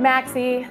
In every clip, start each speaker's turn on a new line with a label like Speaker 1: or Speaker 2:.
Speaker 1: Maxie,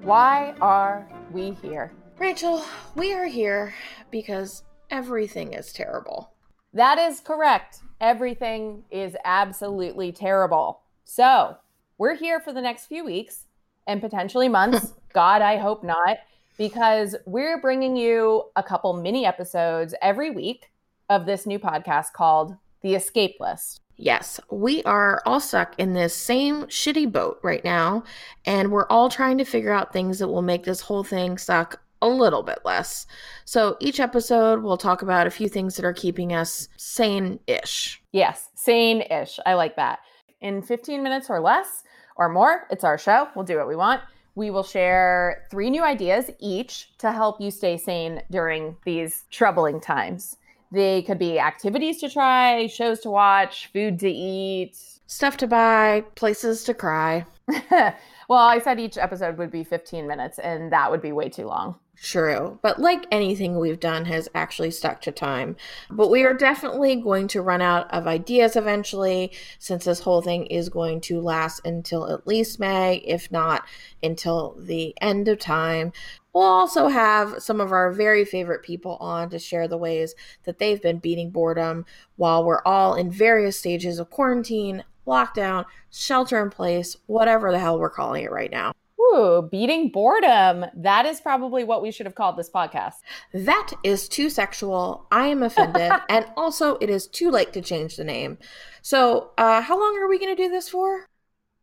Speaker 1: why are we here?
Speaker 2: Rachel, we are here because everything is terrible.
Speaker 1: That is correct. Everything is absolutely terrible. So, we're here for the next few weeks and potentially months. God, I hope not, because we're bringing you a couple mini episodes every week of this new podcast called The Escape List.
Speaker 2: Yes, we are all stuck in this same shitty boat right now, and we're all trying to figure out things that will make this whole thing suck a little bit less. So each episode, we'll talk about a few things that are keeping us sane ish.
Speaker 1: Yes, sane ish. I like that. In 15 minutes or less or more, it's our show. We'll do what we want. We will share three new ideas each to help you stay sane during these troubling times. They could be activities to try, shows to watch, food to eat,
Speaker 2: stuff to buy, places to cry.
Speaker 1: well, I said each episode would be 15 minutes, and that would be way too long.
Speaker 2: True. But like anything we've done has actually stuck to time. But we are definitely going to run out of ideas eventually, since this whole thing is going to last until at least May, if not until the end of time. We'll also have some of our very favorite people on to share the ways that they've been beating boredom while we're all in various stages of quarantine, lockdown, shelter in place, whatever the hell we're calling it right now.
Speaker 1: Ooh, beating boredom. That is probably what we should have called this podcast.
Speaker 2: That is too sexual. I am offended. and also, it is too late to change the name. So, uh, how long are we going to do this for?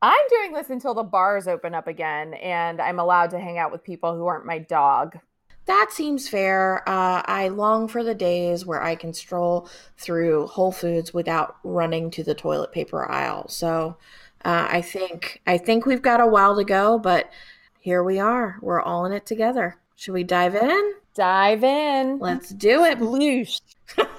Speaker 1: I'm doing this until the bars open up again and I'm allowed to hang out with people who aren't my dog.
Speaker 2: That seems fair. Uh, I long for the days where I can stroll through Whole Foods without running to the toilet paper aisle. So uh, I think I think we've got a while to go, but here we are. We're all in it together. Should we dive in?
Speaker 1: Dive in.
Speaker 2: Let's do it.
Speaker 1: Sploosh.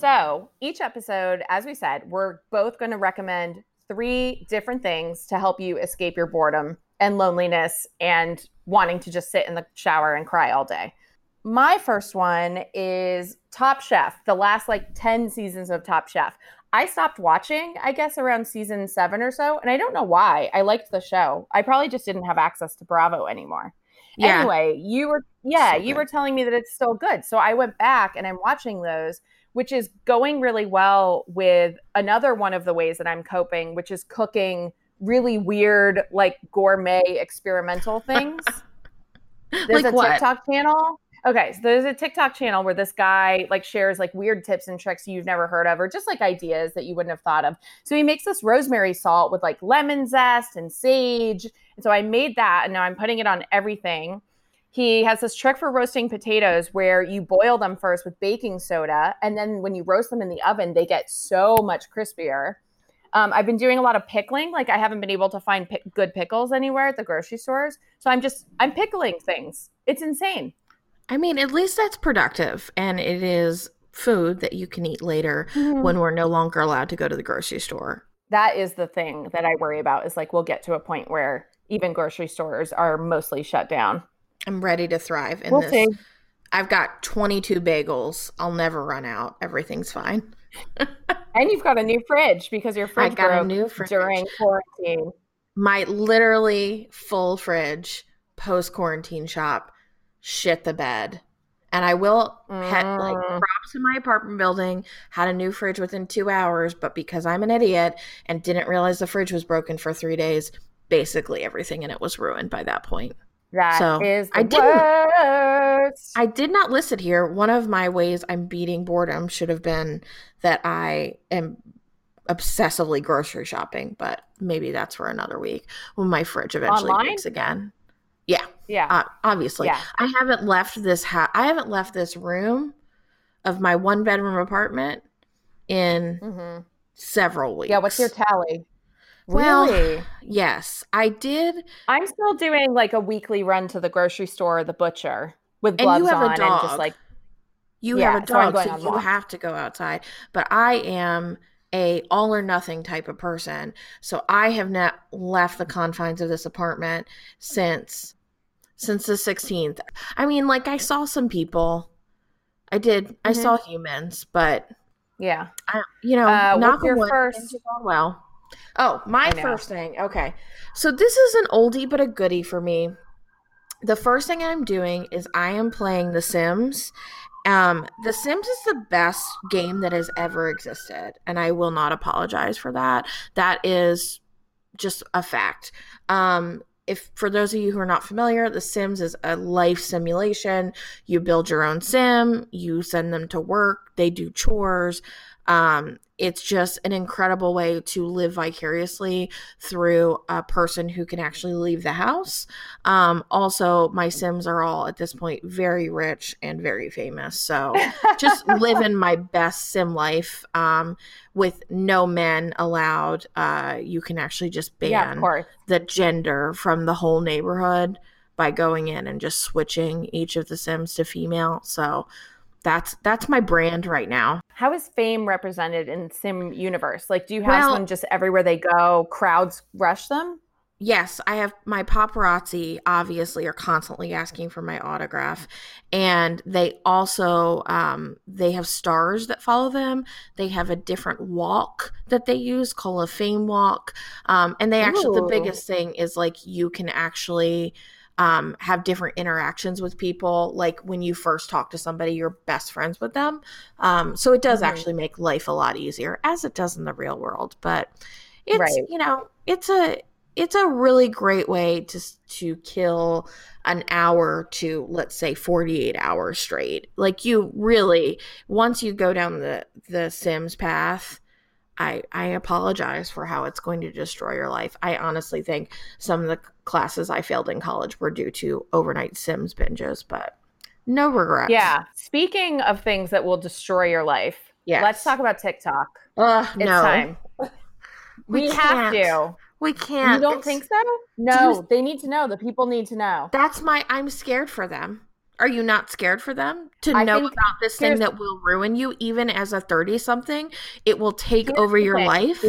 Speaker 1: So each episode, as we said, we're both going to recommend three different things to help you escape your boredom and loneliness and wanting to just sit in the shower and cry all day. My first one is Top Chef, the last like 10 seasons of Top Chef. I stopped watching, I guess, around season seven or so. And I don't know why. I liked the show. I probably just didn't have access to Bravo anymore. Yeah. Anyway, you were, yeah, you were telling me that it's still good. So I went back and I'm watching those which is going really well with another one of the ways that I'm coping, which is cooking really weird, like gourmet experimental things. There's like a what? TikTok channel. Okay, so there's a TikTok channel where this guy like shares like weird tips and tricks you've never heard of, or just like ideas that you wouldn't have thought of. So he makes this rosemary salt with like lemon zest and sage. And so I made that and now I'm putting it on everything he has this trick for roasting potatoes where you boil them first with baking soda and then when you roast them in the oven they get so much crispier. Um, i've been doing a lot of pickling like i haven't been able to find good pickles anywhere at the grocery stores so i'm just i'm pickling things. It's insane.
Speaker 2: I mean at least that's productive and it is food that you can eat later mm-hmm. when we're no longer allowed to go to the grocery store.
Speaker 1: That is the thing that i worry about is like we'll get to a point where even grocery stores are mostly shut down
Speaker 2: I'm ready to thrive in we'll this. See. I've got 22 bagels. I'll never run out. Everything's fine.
Speaker 1: and you've got a new fridge because your fridge I got broke a new fridge. during quarantine.
Speaker 2: My literally full fridge post quarantine shop shit the bed. And I will mm. like props to my apartment building, had a new fridge within two hours, but because I'm an idiot and didn't realize the fridge was broken for three days, basically everything in it was ruined by that point.
Speaker 1: That so, is I didn't, worst.
Speaker 2: I did not list it here. One of my ways I'm beating boredom should have been that I am obsessively grocery shopping, but maybe that's for another week when my fridge eventually Online? breaks again. Yeah,
Speaker 1: yeah,
Speaker 2: uh, obviously. Yeah. I haven't left this house. I haven't left this room of my one bedroom apartment in mm-hmm. several weeks.
Speaker 1: Yeah, what's your tally?
Speaker 2: Well, yes, I did.
Speaker 1: I'm still doing like a weekly run to the grocery store or the butcher with gloves on and just like
Speaker 2: you yeah, have a dog, so, so you have to go outside. But I am a all or nothing type of person. So I have not left the confines of this apartment since since the 16th. I mean, like I saw some people. I did. Mm-hmm. I saw humans, but
Speaker 1: yeah,
Speaker 2: I, you know, uh, not your wood, first well. Oh, my first thing. Okay. So this is an oldie but a goodie for me. The first thing I'm doing is I am playing The Sims. Um, The Sims is the best game that has ever existed, and I will not apologize for that. That is just a fact. Um, if for those of you who are not familiar, The Sims is a life simulation. You build your own sim, you send them to work, they do chores. Um, it's just an incredible way to live vicariously through a person who can actually leave the house. Um, also, my Sims are all at this point very rich and very famous. So just living my best Sim life um, with no men allowed. Uh, you can actually just ban yeah, the gender from the whole neighborhood by going in and just switching each of the Sims to female. So that's that's my brand right now.
Speaker 1: How is fame represented in sim universe? Like do you have well, just everywhere they go, crowds rush them?
Speaker 2: Yes, I have my paparazzi obviously are constantly asking for my autograph and they also um, they have stars that follow them. They have a different walk that they use called a fame walk. Um, and they actually Ooh. the biggest thing is like you can actually um, have different interactions with people. Like when you first talk to somebody, you're best friends with them. Um, so it does mm-hmm. actually make life a lot easier, as it does in the real world. But it's right. you know it's a it's a really great way to to kill an hour to let's say 48 hours straight like you really once you go down the the sims path I, I apologize for how it's going to destroy your life. I honestly think some of the classes I failed in college were due to overnight Sims binges, but no regrets.
Speaker 1: Yeah. Speaking of things that will destroy your life, yes. let's talk about TikTok.
Speaker 2: Uh, it's no. time.
Speaker 1: We, we have to.
Speaker 2: We can't.
Speaker 1: You don't it's, think so? No, you, they need to know. The people need to know.
Speaker 2: That's my. I'm scared for them. Are you not scared for them to I know about this thing that will ruin you, even as a 30 something? It will take over your thing. life.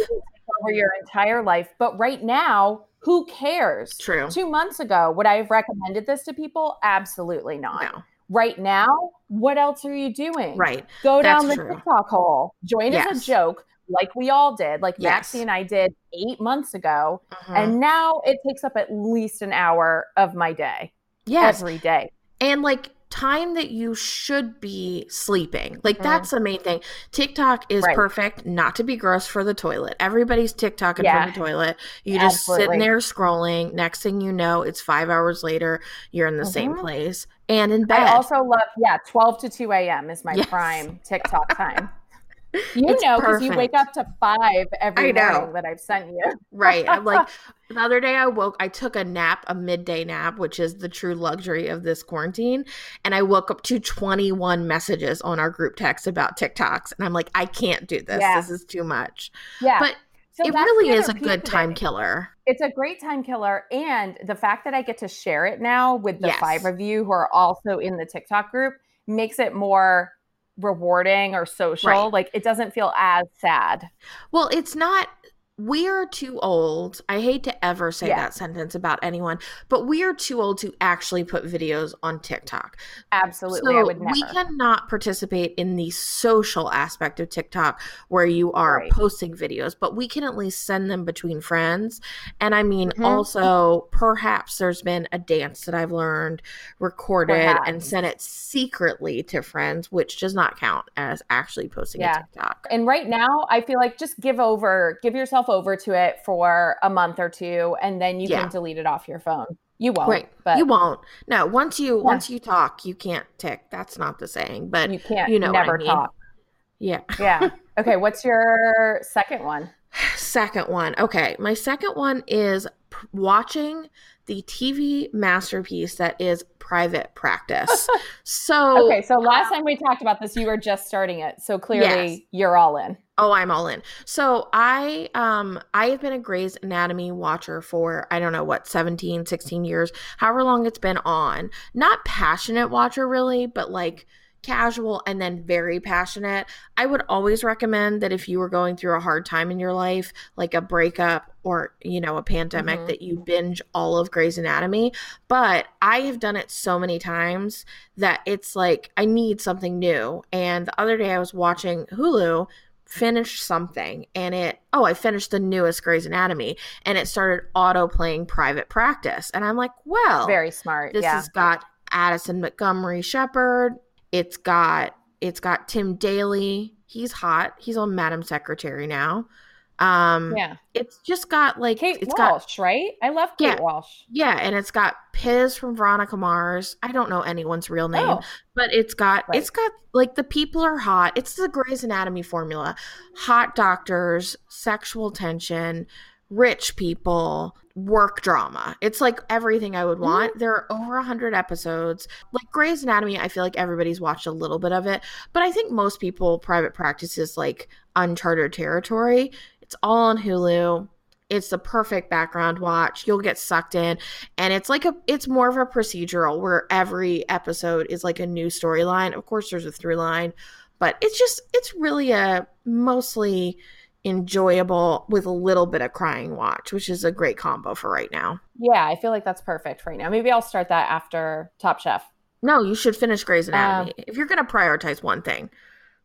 Speaker 1: over your entire life. But right now, who cares?
Speaker 2: True.
Speaker 1: Two months ago, would I have recommended this to people? Absolutely not. No. Right now, what else are you doing?
Speaker 2: Right.
Speaker 1: Go down That's the true. TikTok hole. Join yes. as a joke, like we all did, like yes. Maxie and I did eight months ago. Uh-huh. And now it takes up at least an hour of my day. Yes. Every day
Speaker 2: and like time that you should be sleeping. Like mm. that's the main thing. TikTok is right. perfect not to be gross for the toilet. Everybody's TikToking yeah. from the toilet. You just Absolutely. sitting there scrolling. Next thing you know, it's five hours later. You're in the mm-hmm. same place and in bed.
Speaker 1: I also love yeah, twelve to two a.m. is my yes. prime TikTok time. You it's know, because you wake up to five every morning that I've sent you.
Speaker 2: right. I'm like, the other day I woke, I took a nap, a midday nap, which is the true luxury of this quarantine. And I woke up to 21 messages on our group text about TikToks. And I'm like, I can't do this. Yeah. This is too much.
Speaker 1: Yeah.
Speaker 2: But so it really is a good time killer.
Speaker 1: It's a great time killer. And the fact that I get to share it now with the yes. five of you who are also in the TikTok group makes it more rewarding or social. Right. Like it doesn't feel as sad.
Speaker 2: Well, it's not we are too old. I hate to ever say yeah. that sentence about anyone, but we are too old to actually put videos on TikTok.
Speaker 1: Absolutely.
Speaker 2: So we cannot participate in the social aspect of TikTok where you are right. posting videos, but we can at least send them between friends. And I mean, mm-hmm. also, perhaps there's been a dance that I've learned, recorded, perhaps. and sent it secretly to friends, which does not count as actually posting yeah. a TikTok.
Speaker 1: And right now, I feel like just give over, give yourself over to it for a month or two and then you yeah. can delete it off your phone. You won't. Right.
Speaker 2: But you won't. No, once you yeah. once you talk, you can't tick. That's not the saying, but you can't you know never I mean. talk. Yeah.
Speaker 1: Yeah. Okay, what's your second one?
Speaker 2: Second one. Okay, my second one is p- watching the TV masterpiece that is private practice. so
Speaker 1: Okay, so last time we talked about this, you were just starting it. So clearly yes. you're all in.
Speaker 2: Oh, I'm all in. So I um I have been a Grey's Anatomy watcher for I don't know what 17, 16 years, however long it's been on. Not passionate watcher really, but like casual and then very passionate. I would always recommend that if you were going through a hard time in your life, like a breakup or, you know, a pandemic, mm-hmm. that you binge all of Grey's Anatomy. But I have done it so many times that it's like I need something new. And the other day I was watching Hulu finished something and it oh i finished the newest Grey's anatomy and it started auto playing private practice and i'm like well
Speaker 1: very smart
Speaker 2: this
Speaker 1: yeah.
Speaker 2: has got addison montgomery Shepherd. it's got it's got Tim Daly. He's hot. He's on Madam Secretary now. Um, yeah. It's just got like
Speaker 1: Kate
Speaker 2: it's
Speaker 1: Walsh,
Speaker 2: got,
Speaker 1: right? I love Kate
Speaker 2: yeah,
Speaker 1: Walsh.
Speaker 2: Yeah, and it's got Piz from Veronica Mars. I don't know anyone's real name, oh. but it's got right. it's got like the people are hot. It's the Grey's Anatomy formula: hot doctors, sexual tension, rich people, work drama. It's like everything I would mm-hmm. want. There are over 100 episodes. Like Grey's Anatomy, I feel like everybody's watched a little bit of it, but I think most people private practice is like uncharted territory. It's all on Hulu. It's the perfect background watch. You'll get sucked in and it's like a it's more of a procedural where every episode is like a new storyline. Of course there's a through line, but it's just it's really a mostly enjoyable with a little bit of crying watch, which is a great combo for right now.
Speaker 1: Yeah, I feel like that's perfect right now. Maybe I'll start that after Top Chef.
Speaker 2: No, you should finish Grey's Anatomy. Um, if you're going to prioritize one thing,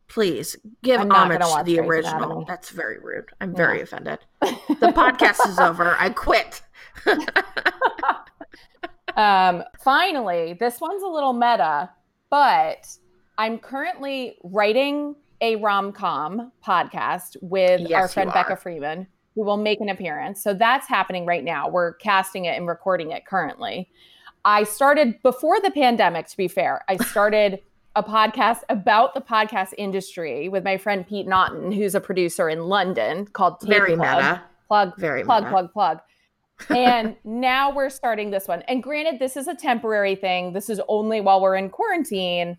Speaker 2: please give
Speaker 1: I'm
Speaker 2: homage to the Grey's original. Anatomy. That's very rude. I'm very offended. The podcast is over. I quit.
Speaker 1: um, finally, this one's a little meta, but I'm currently writing a rom com podcast with yes, our friend Becca Freeman, who will make an appearance. So that's happening right now. We're casting it and recording it currently. I started before the pandemic, to be fair. I started a podcast about the podcast industry with my friend Pete Naughton, who's a producer in London called
Speaker 2: Tape Very
Speaker 1: plug.
Speaker 2: meta.
Speaker 1: Plug,
Speaker 2: Very
Speaker 1: plug,
Speaker 2: meta.
Speaker 1: plug, plug, plug. and now we're starting this one. And granted, this is a temporary thing. This is only while we're in quarantine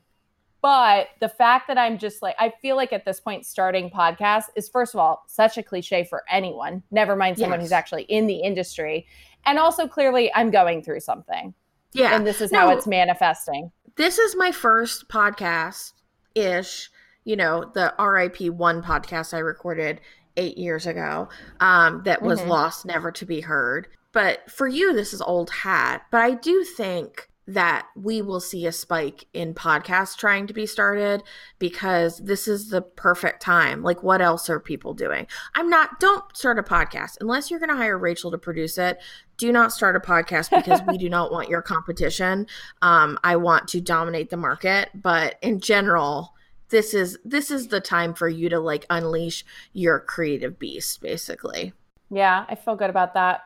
Speaker 1: but the fact that I'm just like, I feel like at this point, starting podcast is first of all such a cliche for anyone, never mind someone yes. who's actually in the industry. And also, clearly, I'm going through something.
Speaker 2: Yeah.
Speaker 1: And this is no, how it's manifesting.
Speaker 2: This is my first podcast ish. You know, the RIP one podcast I recorded eight years ago um, that was mm-hmm. lost, never to be heard. But for you, this is old hat. But I do think that we will see a spike in podcasts trying to be started because this is the perfect time. Like, what else are people doing? I'm not, don't start a podcast unless you're going to hire Rachel to produce it. Do not start a podcast because we do not want your competition. Um, I want to dominate the market, but in general, this is this is the time for you to like unleash your creative beast basically
Speaker 1: yeah i feel good about that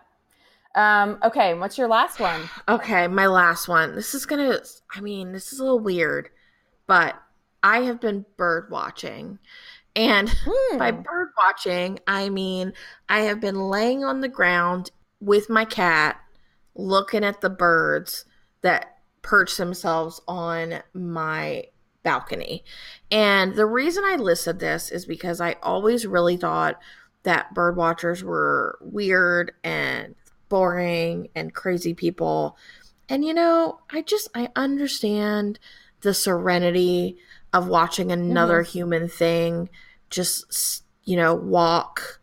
Speaker 1: um, okay, what's your last one?
Speaker 2: Okay, my last one. This is gonna I mean, this is a little weird, but I have been bird watching. And hmm. by bird watching, I mean I have been laying on the ground with my cat looking at the birds that perch themselves on my balcony. And the reason I listed this is because I always really thought that bird watchers were weird and boring and crazy people. And you know, I just I understand the serenity of watching another mm-hmm. human thing just you know walk.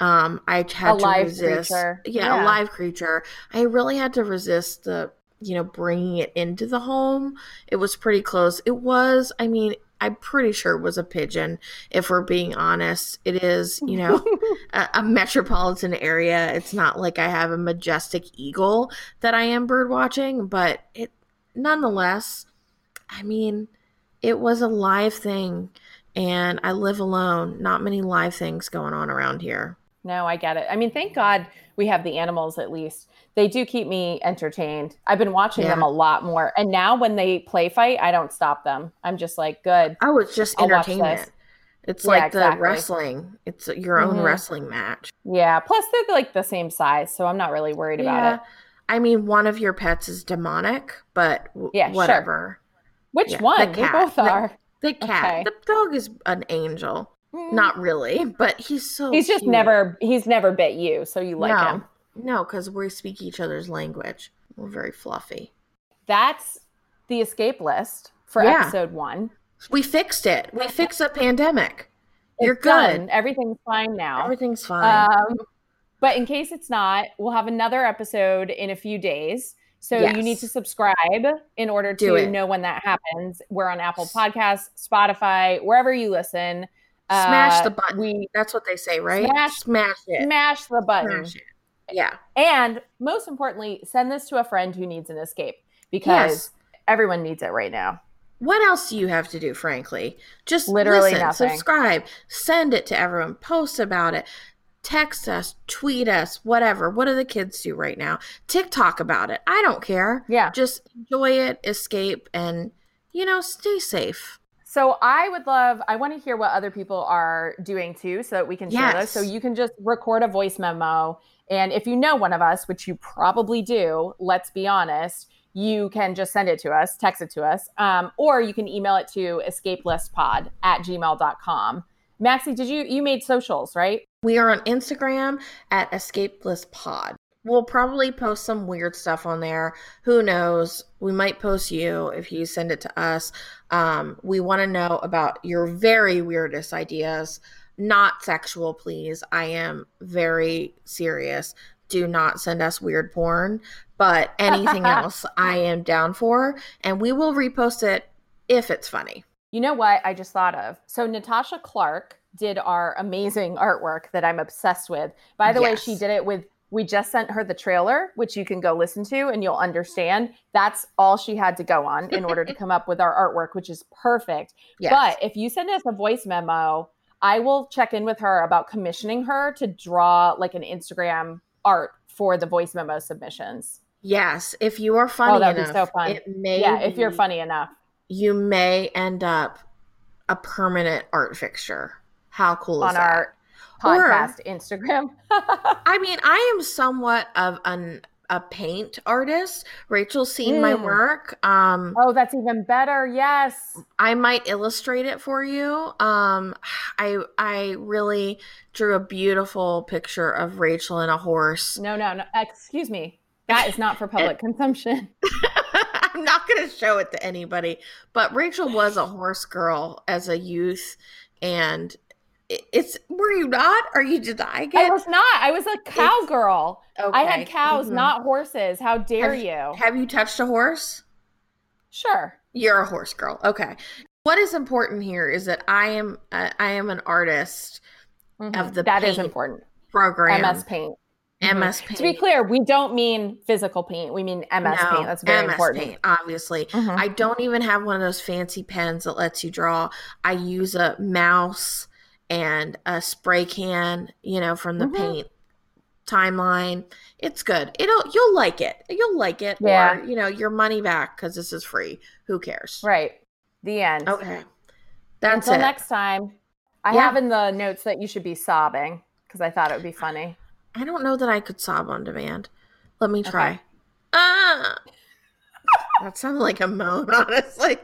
Speaker 2: Um i had
Speaker 1: a
Speaker 2: to resist
Speaker 1: yeah,
Speaker 2: yeah, a live creature. I really had to resist the you know bringing it into the home. It was pretty close. It was i mean I'm pretty sure it was a pigeon. If we're being honest, it is, you know, a, a, metropolitan area. It's not like I have a majestic eagle that I am bird watching, but it nonetheless, I mean, it was a live thing and I live alone. Not many live things going on around here.
Speaker 1: No, I get it. I mean, thank God we have the animals at least they do keep me entertained. I've been watching yeah. them a lot more. And now when they play fight, I don't stop them. I'm just like, good.
Speaker 2: Oh, it's just I'll entertainment. It's yeah, like exactly. the wrestling. It's your own mm-hmm. wrestling match.
Speaker 1: Yeah. Plus, they're like the same size, so I'm not really worried yeah. about it.
Speaker 2: I mean, one of your pets is demonic, but w-
Speaker 1: yeah,
Speaker 2: whatever.
Speaker 1: Sure. Which yeah, one? The they both are.
Speaker 2: The, the cat. Okay. The dog is an angel. Mm. Not really, but he's so.
Speaker 1: He's just
Speaker 2: cute.
Speaker 1: never. He's never bit you, so you like
Speaker 2: no.
Speaker 1: him.
Speaker 2: No, because we speak each other's language. We're very fluffy.
Speaker 1: That's the escape list for yeah. episode one.
Speaker 2: We fixed it. We fixed a pandemic. You're good.
Speaker 1: done. Everything's fine now.
Speaker 2: Everything's fine.
Speaker 1: Um, but in case it's not, we'll have another episode in a few days. So you need to subscribe in order to know when that happens. We're on Apple Podcasts, Spotify, wherever you listen.
Speaker 2: Smash
Speaker 1: Uh,
Speaker 2: the button.
Speaker 1: We
Speaker 2: That's what they say, right?
Speaker 1: Smash-
Speaker 2: Smash it.
Speaker 1: smash the button.
Speaker 2: Smash it. Yeah.
Speaker 1: And most importantly, send this to a friend who needs an escape because
Speaker 2: Yes.
Speaker 1: everyone needs it right now.
Speaker 2: What else do you have to do, frankly? Just
Speaker 1: Literally
Speaker 2: listen,
Speaker 1: nothing.
Speaker 2: subscribe, send it to everyone, post about it, text us, tweet us, whatever. What do the kids do right now? TikTok about it. I don't care.
Speaker 1: Yeah.
Speaker 2: Just enjoy it, escape, and, you know, stay safe.
Speaker 1: So I would love, I want to hear what other people are doing too, so that we can share those. So you can just record a voice memo. And if you know one of us, which you probably do, let's be honest, you can just send it to us, text it to us, um, or you can email it to escapelistpod at gmail.com. Maxie, did you, you made socials, right?
Speaker 2: We are on Instagram at escapelistpod. We'll probably post some weird stuff on there. Who knows? We might post you if you send it to us. Um, we want to know about your very weirdest ideas. Not sexual, please. I am very serious. Do not send us weird porn, but anything else I am down for. And we will repost it if it's funny.
Speaker 1: You know what I just thought of? So Natasha Clark did our amazing artwork that I'm obsessed with. By the way, she did it with we just sent her the trailer, which you can go listen to and you'll understand. That's all she had to go on in order to come up with our artwork, which is perfect.
Speaker 2: Yes.
Speaker 1: But if you send us a voice memo, I will check in with her about commissioning her to draw like an Instagram art for the voice memo submissions.
Speaker 2: yes, if you are funny oh,
Speaker 1: that'd be
Speaker 2: enough,
Speaker 1: so fun.
Speaker 2: it may
Speaker 1: yeah, if you're funny enough.
Speaker 2: you may end up a permanent art fixture. How cool is
Speaker 1: on
Speaker 2: that?
Speaker 1: our
Speaker 2: Or-
Speaker 1: podcast Instagram.
Speaker 2: I mean, I am somewhat of an a paint artist. Rachel's seen my
Speaker 1: Mm.
Speaker 2: work. Um,
Speaker 1: oh, that's even better. Yes.
Speaker 2: I might illustrate it for you. Um, I I really drew a beautiful picture of Rachel and a horse.
Speaker 1: No, no, no. Excuse me. That is not for public consumption.
Speaker 2: I'm not going to show it to anybody, but Rachel was a horse girl as a youth, and it's. Were you not? Are you denying
Speaker 1: I
Speaker 2: it?
Speaker 1: was not. I was a cowgirl. I had
Speaker 2: Okay.
Speaker 1: cows,
Speaker 2: Mhm.
Speaker 1: not horses. How dare
Speaker 2: Have-
Speaker 1: you?
Speaker 2: Have you touched a horse?
Speaker 1: Sure.
Speaker 2: You're a horse girl. Okay. What is important here is that I am uh, I am an artist Of the
Speaker 1: That is important.
Speaker 2: program.
Speaker 1: MS Paint. Mhm.
Speaker 2: MS Paint.
Speaker 1: To be clear, we don't mean physical paint. We mean MS
Speaker 2: No,
Speaker 1: Paint. That's very
Speaker 2: MS
Speaker 1: important.
Speaker 2: Paint, obviously.
Speaker 1: Mhm.
Speaker 2: I don't even have one of those fancy pens that lets you draw. I use a mouse and a spray can, you know, from the
Speaker 1: Mhm.
Speaker 2: paint timeline. It's good. It'll you'll like it. You'll like it.
Speaker 1: Yeah.
Speaker 2: Or, you know, your money back because this is free. Who cares?
Speaker 1: Right. The end.
Speaker 2: Okay. That's
Speaker 1: Until
Speaker 2: it.
Speaker 1: next time. I
Speaker 2: Yeah.
Speaker 1: have in the notes that you should be sobbing because I thought it would be funny.
Speaker 2: I don't know that I could sob on demand. Let me try.
Speaker 1: Okay.
Speaker 2: Ah. that sounded like a moan, honestly.